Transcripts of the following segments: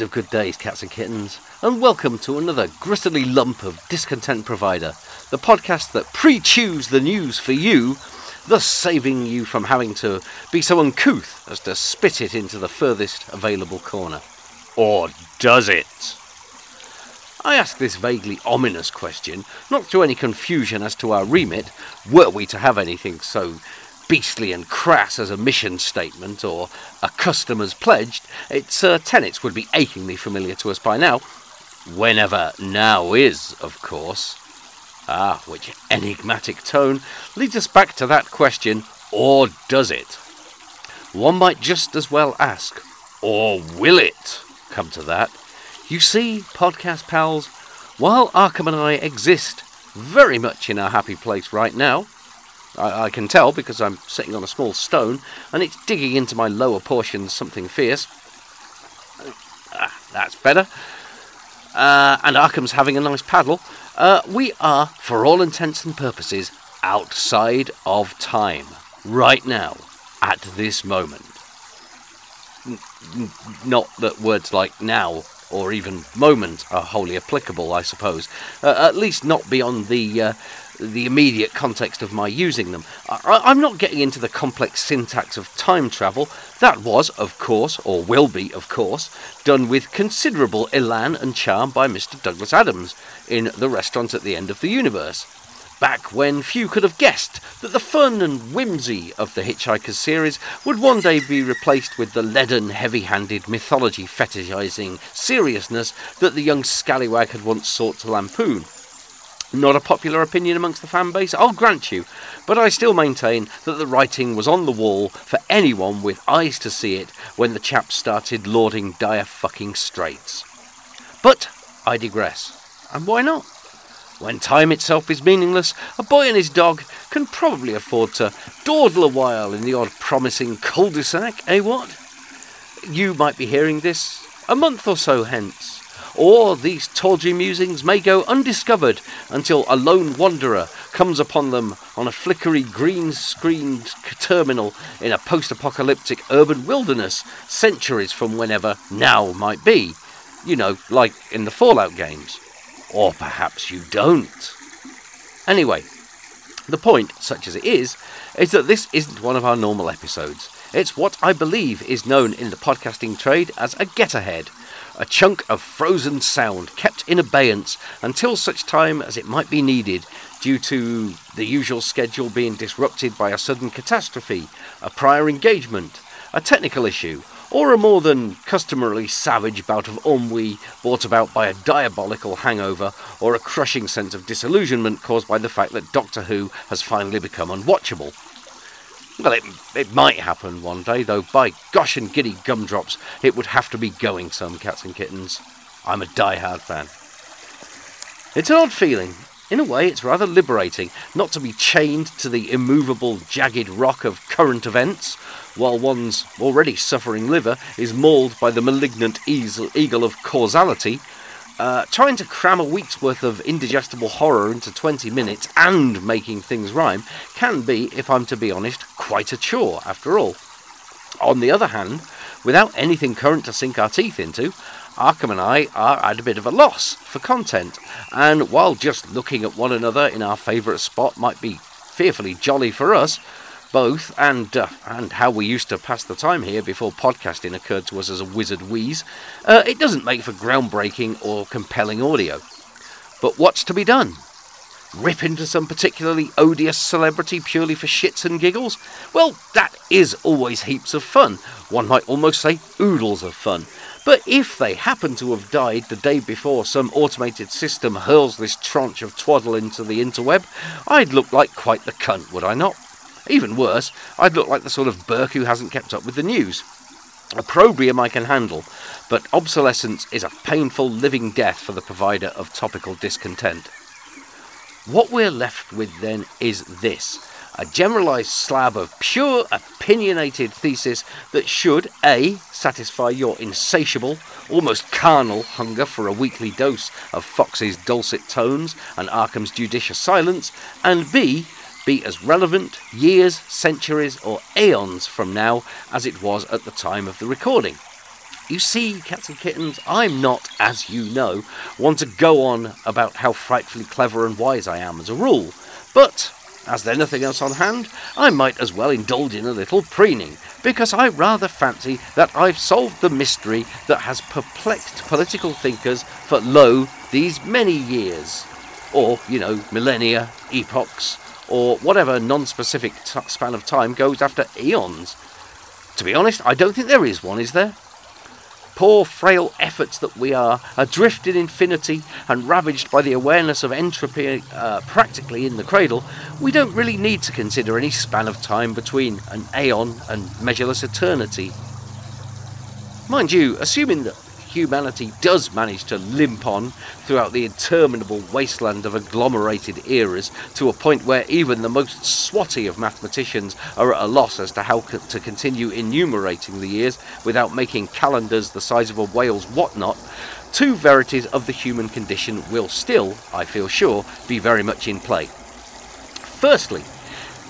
Of good days, cats and kittens, and welcome to another gristly lump of discontent provider, the podcast that pre-chews the news for you, thus saving you from having to be so uncouth as to spit it into the furthest available corner. Or does it? I ask this vaguely ominous question, not through any confusion as to our remit, were we to have anything so beastly and crass as a mission statement or a customer's pledged, its uh, tenets would be achingly familiar to us by now. Whenever now is, of course. Ah, which enigmatic tone leads us back to that question, or does it? One might just as well ask, or will it come to that? You see, podcast pals, while Arkham and I exist very much in our happy place right now, I, I, can tell because I'm sitting on a small stone and it's digging into my lower portions something fierce. Ah, that's better. Uh, and Arkham's having a nice paddle. Uh, we are, for all intents and purposes, outside of time. Right now. At this moment. N- n- not that words like now or even moment are wholly applicable, I suppose. Uh, at least not beyond the uh, the immediate context of my using them. I, am not getting into the complex syntax of time travel. That was, of course, or will be, of course, done with considerable elan and charm by Mr. Douglas Adams in The Restaurant at the End of the Universe. Back when few could have guessed that the fun and whimsy of the Hitchhiker's series would one day be replaced with the leaden, heavy handed, mythology fetishizing seriousness that the young scallywag had once sought to lampoon. Not a popular opinion amongst the fan base, I'll grant you, but I still maintain that the writing was on the wall for anyone with eyes to see it when the chap started lauding dire fucking straits. But I digress. And why not? When time itself is meaningless, a boy and his dog can probably afford to dawdle a while in the odd promising cul-de-sac, eh what? You might be hearing this a month or so hence or these tawdry musings may go undiscovered until a lone wanderer comes upon them on a flickery green screened terminal in a post apocalyptic urban wilderness centuries from whenever now might be. You know, like in the Fallout games. Or perhaps you don't. Anyway, the point, such as it is, is that this isn't one of our normal episodes. It's what I believe is known in the podcasting trade as a get ahead a chunk of frozen sound kept in abeyance until such time as it might be needed due to the usual schedule being disrupted by a sudden catastrophe, a prior engagement, a technical issue, or a more than customarily savage bout of ennui brought about by a diabolical hangover or a crushing sense of disillusionment caused by the fact that Doctor Who has finally become unwatchable. Well, it, it might happen one day, though by gosh and giddy gumdrops, it would have to be going some, cats and kittens. I'm a die-hard fan. It's an odd feeling. In a way, it's rather liberating not to be chained to the immovable, jagged rock of current events, while one's already suffering liver is mauled by the malignant eagle of causality uh, trying to cram a week's worth of indigestible horror into 20 minutes and making things rhyme can be, if I'm to be honest, quite a chore after all. On the other hand, without anything current to sink our teeth into, Arkham and I are at a bit of a loss for content, and while just looking at one another in our favourite spot might be fearfully jolly for us, both and uh, and how we used to pass the time here before podcasting occurred to us as a wizard wheeze, uh, it doesn't make for groundbreaking or compelling audio. But what's to be done? Rip into some particularly odious celebrity purely for shits and giggles? Well, that is always heaps of fun. One might almost say oodles of fun. But if they happen to have died the day before some automated system hurls this tranche of twaddle into the interweb, I'd look like quite the cunt, would I not? Even worse, I'd look like the sort of berk who hasn't kept up with the news. Opprobrium I can handle, but obsolescence is a painful living death for the provider of topical discontent. What we're left with then is this a generalized slab of pure opinionated thesis that should A. satisfy your insatiable, almost carnal hunger for a weekly dose of Fox's dulcet tones and Arkham's judicious silence, and B be as relevant years, centuries, or aeons from now as it was at the time of the recording. You see, cats and kittens, I'm not, as you know, one to go on about how frightfully clever and wise I am as a rule. But, as there's nothing else on hand, I might as well indulge in a little preening, because I rather fancy that I've solved the mystery that has perplexed political thinkers for, lo, these many years. Or, you know, millennia, epochs, or whatever non specific t- span of time goes after eons. To be honest, I don't think there is one, is there? Poor, frail efforts that we are, adrift in infinity and ravaged by the awareness of entropy uh, practically in the cradle, we don't really need to consider any span of time between an aeon and measureless eternity. Mind you, assuming that humanity does manage to limp on throughout the interminable wasteland of agglomerated eras to a point where even the most swotty of mathematicians are at a loss as to how co- to continue enumerating the years without making calendars the size of a whale's whatnot, two verities of the human condition will still, I feel sure, be very much in play. Firstly,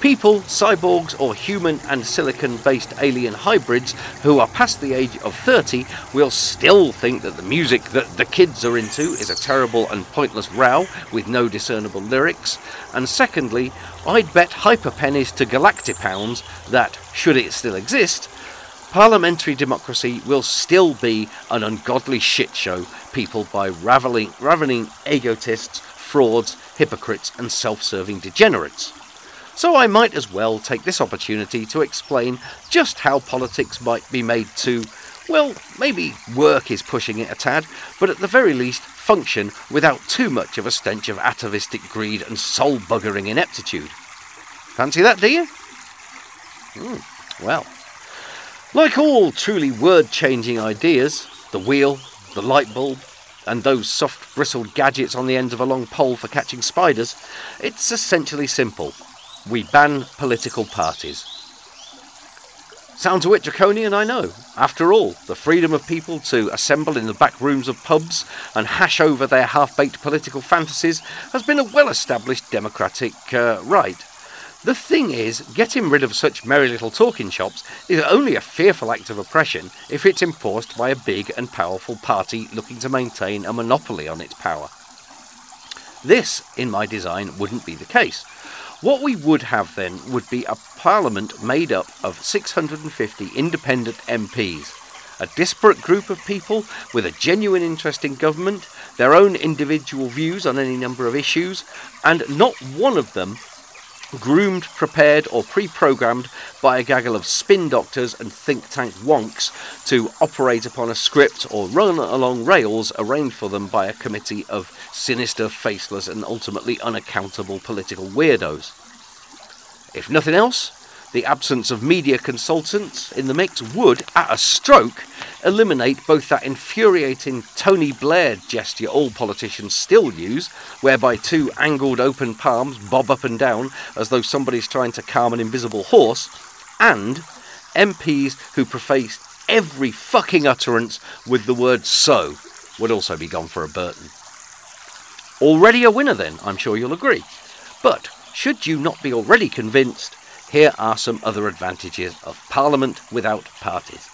people, cyborgs, or human and silicon based alien hybrids who are past the age of 30 will still think that the music that the kids are into is a terrible and pointless row with no discernible lyrics. And secondly, I'd bet hyper pennies to galactipounds that, should it still exist, parliamentary democracy will still be an ungodly shit show peopled by raveling, ravening egotists, frauds, hypocrites, and self serving degenerates. So I might as well take this opportunity to explain just how politics might be made to, well, maybe work is pushing it a tad, but at the very least function without too much of a stench of atavistic greed and soul buggering ineptitude. Fancy that, do you? Hmm, well, like all truly word changing ideas, the wheel, the light bulb, and those soft bristled gadgets on the end of a long pole for catching spiders, it's essentially simple we ban political parties. Sounds a bit draconian, I know. After all, the freedom of people to assemble in the back rooms of pubs and hash over their half baked political fantasies has been a well established democratic uh, right. The thing is, getting rid of such merry little talking shops is only a fearful act of oppression if it's enforced by a big and powerful party looking to maintain a monopoly on its power. This, in my design, wouldn't be the case. What we would have then would be a parliament made up of 650 independent MPs, a disparate group of people with a genuine interest in government, their own individual views on any number of issues, and not one of them groomed, prepared, or pre programmed by a gaggle of spin doctors and think tank wonks to operate upon a script or run along rails arranged for them by a committee of sinister, faceless, and ultimately unaccountable political weirdos. If nothing else, the absence of media consultants in the mix would, at a stroke, eliminate both that infuriating Tony Blair gesture all politicians still use, whereby two angled open palms bob up and down as though somebody's trying to calm an invisible horse, and MPs who preface every fucking utterance with the word so would also be gone for a Burton. Already a winner, then, I'm sure you'll agree. But should you not be already convinced, here are some other advantages of Parliament without parties.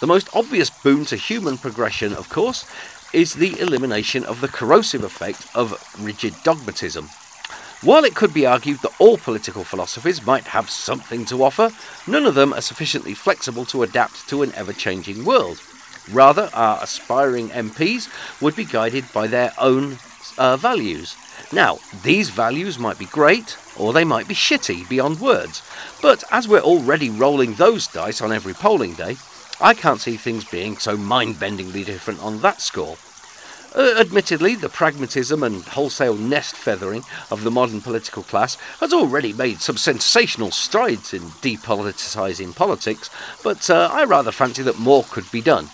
The most obvious boon to human progression, of course, is the elimination of the corrosive effect of rigid dogmatism. While it could be argued that all political philosophies might have something to offer, none of them are sufficiently flexible to adapt to an ever changing world. Rather, our aspiring MPs would be guided by their own uh, values. Now, these values might be great, or they might be shitty beyond words, but as we're already rolling those dice on every polling day, I can't see things being so mind bendingly different on that score. Uh, admittedly, the pragmatism and wholesale nest feathering of the modern political class has already made some sensational strides in depoliticising politics, but uh, I rather fancy that more could be done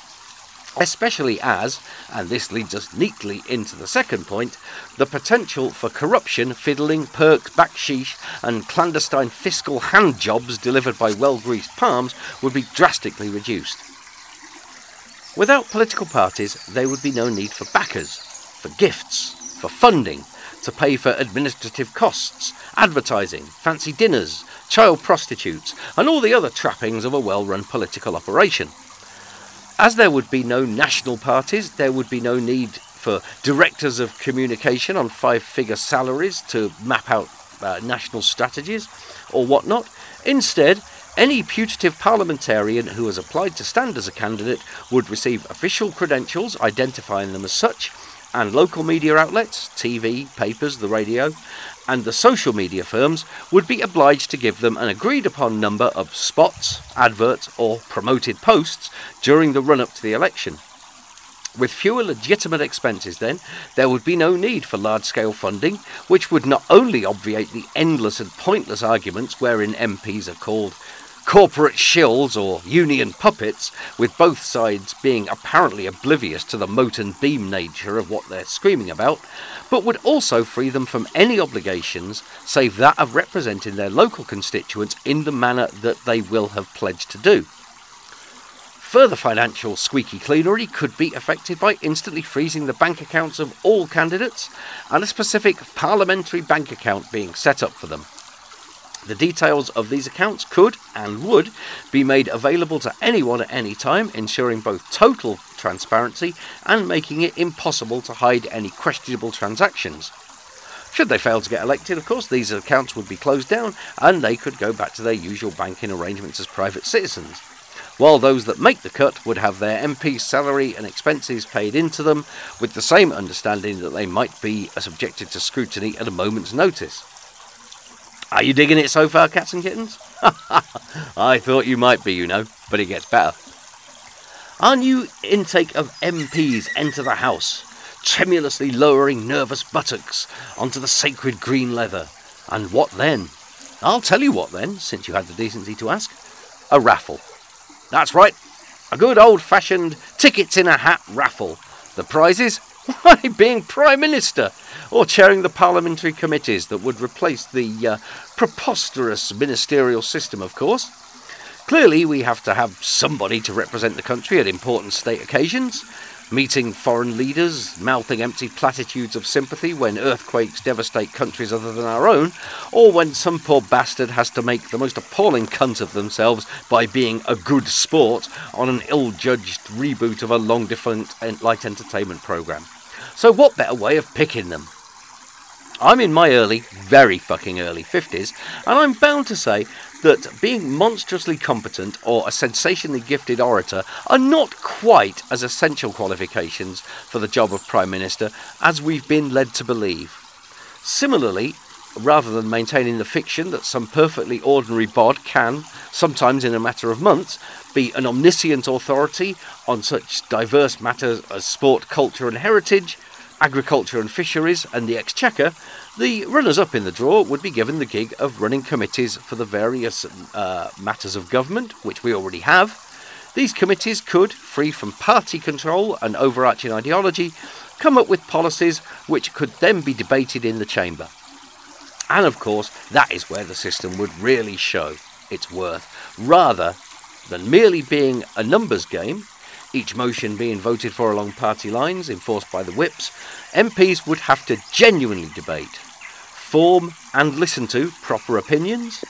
especially as, and this leads us neatly into the second point, the potential for corruption, fiddling, perks, backsheesh, and clandestine fiscal hand jobs delivered by well greased palms would be drastically reduced. Without political parties, there would be no need for backers, for gifts, for funding, to pay for administrative costs, advertising, fancy dinners, child prostitutes, and all the other trappings of a well run political operation. As there would be no national parties, there would be no need for directors of communication on five figure salaries to map out uh, national strategies or whatnot. Instead, any putative parliamentarian who has applied to stand as a candidate would receive official credentials identifying them as such, and local media outlets, TV, papers, the radio, and the social media firms would be obliged to give them an agreed upon number of spots, adverts, or promoted posts during the run up to the election. With fewer legitimate expenses, then, there would be no need for large scale funding, which would not only obviate the endless and pointless arguments wherein MPs are called corporate shills or union puppets, with both sides being apparently oblivious to the mote and beam nature of what they're screaming about, but would also free them from any obligations save that of representing their local constituents in the manner that they will have pledged to do. Further financial squeaky cleanery could be effected by instantly freezing the bank accounts of all candidates and a specific parliamentary bank account being set up for them. The details of these accounts could and would be made available to anyone at any time, ensuring both total transparency and making it impossible to hide any questionable transactions. Should they fail to get elected, of course, these accounts would be closed down and they could go back to their usual banking arrangements as private citizens. While those that make the cut would have their MP's salary and expenses paid into them, with the same understanding that they might be subjected to scrutiny at a moment's notice. Are you digging it so far, cats and kittens? I thought you might be, you know, but it gets better. Our new intake of MPs enter the House, tremulously lowering nervous buttocks onto the sacred green leather. And what then? I'll tell you what then, since you had the decency to ask. A raffle. That's right, a good old fashioned tickets in a hat raffle. The prizes? Why, being Prime Minister or chairing the parliamentary committees that would replace the uh, preposterous ministerial system, of course. Clearly, we have to have somebody to represent the country at important state occasions, meeting foreign leaders, mouthing empty platitudes of sympathy when earthquakes devastate countries other than our own, or when some poor bastard has to make the most appalling cunt of themselves by being a good sport on an ill judged reboot of a long defunct light entertainment programme. So, what better way of picking them? I'm in my early, very fucking early 50s, and I'm bound to say that being monstrously competent or a sensationally gifted orator are not quite as essential qualifications for the job of Prime Minister as we've been led to believe. Similarly, rather than maintaining the fiction that some perfectly ordinary bod can, sometimes in a matter of months, be an omniscient authority on such diverse matters as sport, culture, and heritage, agriculture and fisheries, and the exchequer, the runners up in the draw would be given the gig of running committees for the various uh, matters of government, which we already have. These committees could, free from party control and overarching ideology, come up with policies which could then be debated in the chamber. And of course, that is where the system would really show its worth, rather than merely being a numbers game each motion being voted for along party lines enforced by the whips, MPs would have to genuinely debate, form and listen to proper opinions,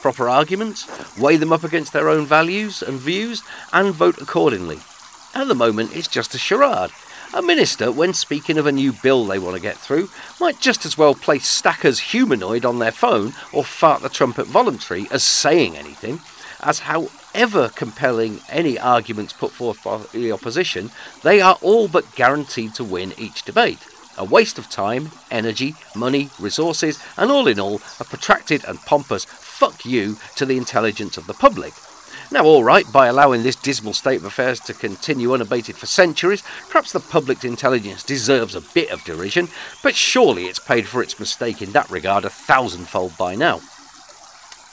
proper arguments, weigh them up against their own values and views, and vote accordingly. At the moment, it's just a charade. A minister, when speaking of a new bill they want to get through, might just as well play Stacker's humanoid on their phone or fart the trumpet voluntary as saying anything, as how however compelling any arguments put forth by the opposition, they are all but guaranteed to win each debate. A waste of time, energy, money, resources, and all in all, a protracted and pompous fuck you to the intelligence of the public. Now, all right, by allowing this dismal state of affairs to continue unabated for centuries, perhaps the public's intelligence deserves a bit of derision, but surely it's paid for its mistake in that regard a thousandfold by now.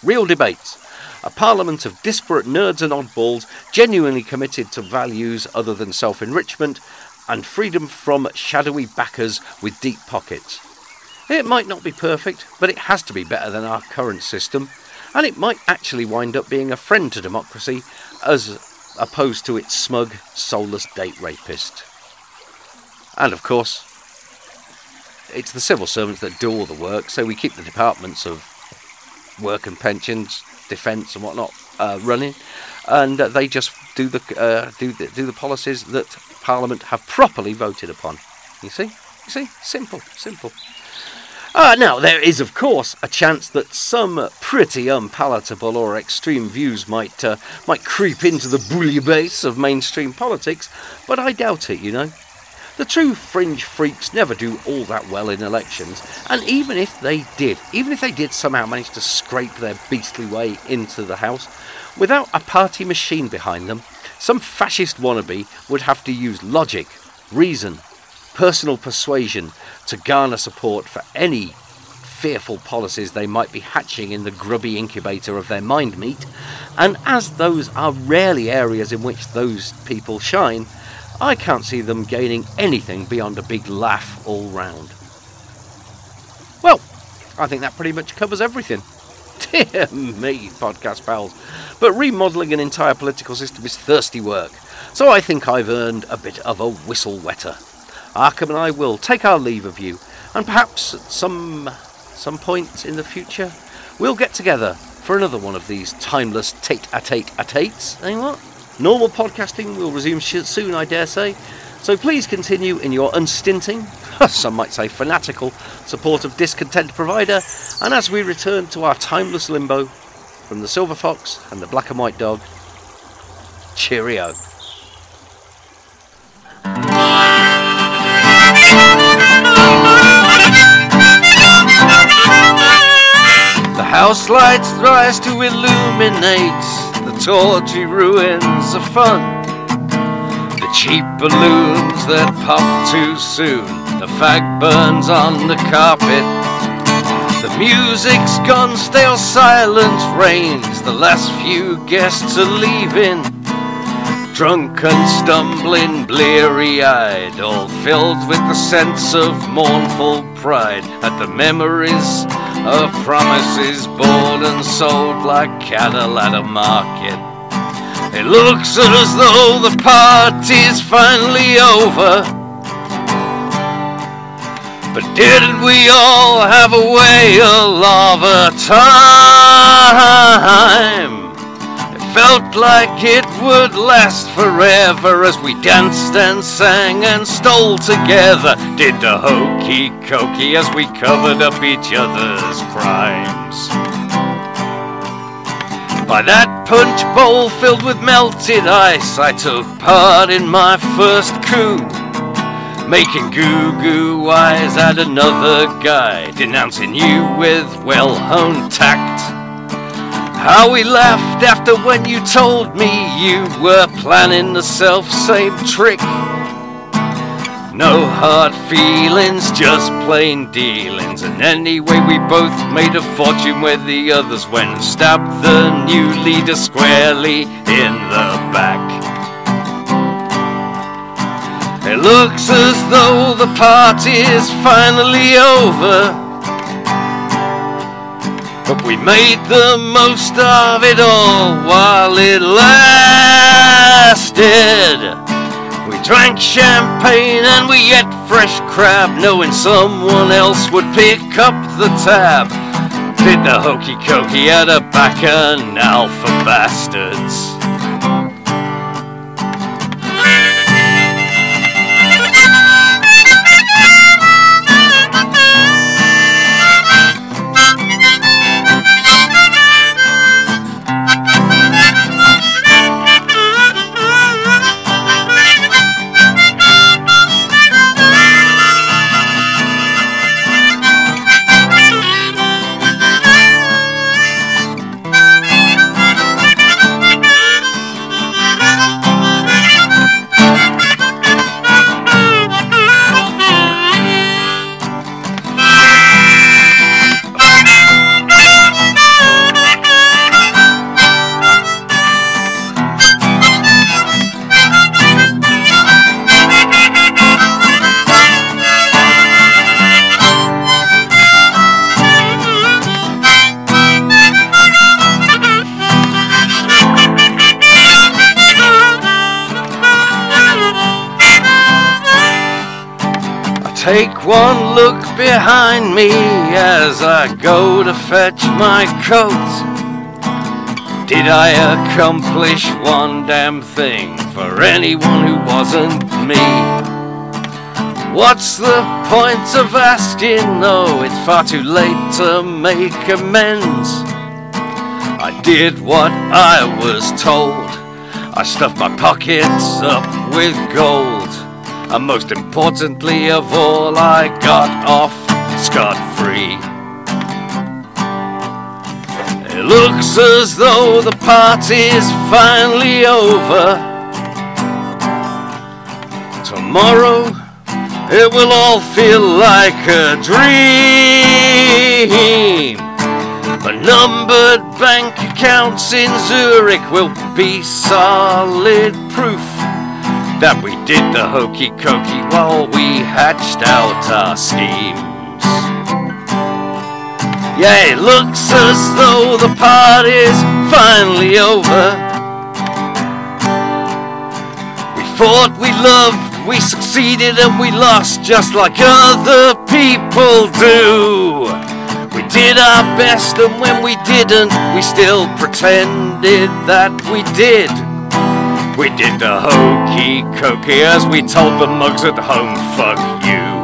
Real debates a parliament of disparate nerds and oddballs genuinely committed to values other than self enrichment and freedom from shadowy backers with deep pockets. It might not be perfect, but it has to be better than our current system, and it might actually wind up being a friend to democracy as opposed to its smug, soulless date rapist. And of course, it's the civil servants that do all the work, so we keep the departments of work and pensions, defence and whatnot uh, running. and uh, they just do the uh, do the, do the policies that Parliament have properly voted upon. You see, you see, simple, simple. Uh, now, there is, of course, a chance that some pretty unpalatable or extreme views might uh, might creep into the bouillabaisse of mainstream politics, but I doubt it, you know. The true fringe freaks never do all that well in elections, and even if they did, even if they did somehow manage to scrape their beastly way into the House, without a party machine behind them, some fascist wannabe would have to use logic, reason, personal persuasion to garner support for any fearful policies they might be hatching in the grubby incubator of their mind meat, and as those are rarely areas in which those people shine, I can't see them gaining anything beyond a big laugh all round. Well, I think that pretty much covers everything. Dear me, podcast pals. But remodelling an entire political system is thirsty work, so I think I've earned a bit of a whistle wetter. Arkham and I will take our leave of you, and perhaps at some some point in the future we'll get together for another one of these timeless tate-a-tate-a-tates. Eh what? Normal podcasting will resume soon, I dare say. So please continue in your unstinting, some might say fanatical, support of Discontent Provider, and as we return to our timeless limbo from the Silver Fox and the Black and White Dog, cheerio. The house lights rise to illuminate tawdry ruins of fun. The cheap balloons that pop too soon, the fag burns on the carpet. The music's gone, stale silence reigns, the last few guests are leaving. Drunk and stumbling, bleary eyed, all filled with the sense of mournful pride at the memories of promises bought and sold like cattle at a market. It looks as though the party's finally over. But didn't we all have a way of a time? Felt like it would last forever as we danced and sang and stole together. Did the hokey cokey as we covered up each other's crimes. By that punch bowl filled with melted ice, I took part in my first coup. Making goo goo eyes at another guy, denouncing you with well honed tact. How we laughed after when you told me you were planning the self same trick. No hard feelings, just plain dealings. And anyway, we both made a fortune where the others went and stabbed the new leader squarely in the back. It looks as though the party is finally over. But we made the most of it all while it lasted. We drank champagne and we ate fresh crab, knowing someone else would pick up the tab. Did the hokey cokey at a bacchanal for bastards. Behind me as I go to fetch my coat. Did I accomplish one damn thing for anyone who wasn't me? What's the point of asking? No, it's far too late to make amends. I did what I was told. I stuffed my pockets up with gold. And most importantly of all, I got off scot free. It looks as though the party's finally over. Tomorrow it will all feel like a dream. The numbered bank accounts in Zurich will be solid proof that we did the hokey cokey while we hatched out our schemes. Yeah, it looks as though the party's finally over. We fought, we loved, we succeeded, and we lost just like other people do. We did our best, and when we didn't, we still pretended that we did. We did the hokey cokey as we told the mugs at home, fuck you.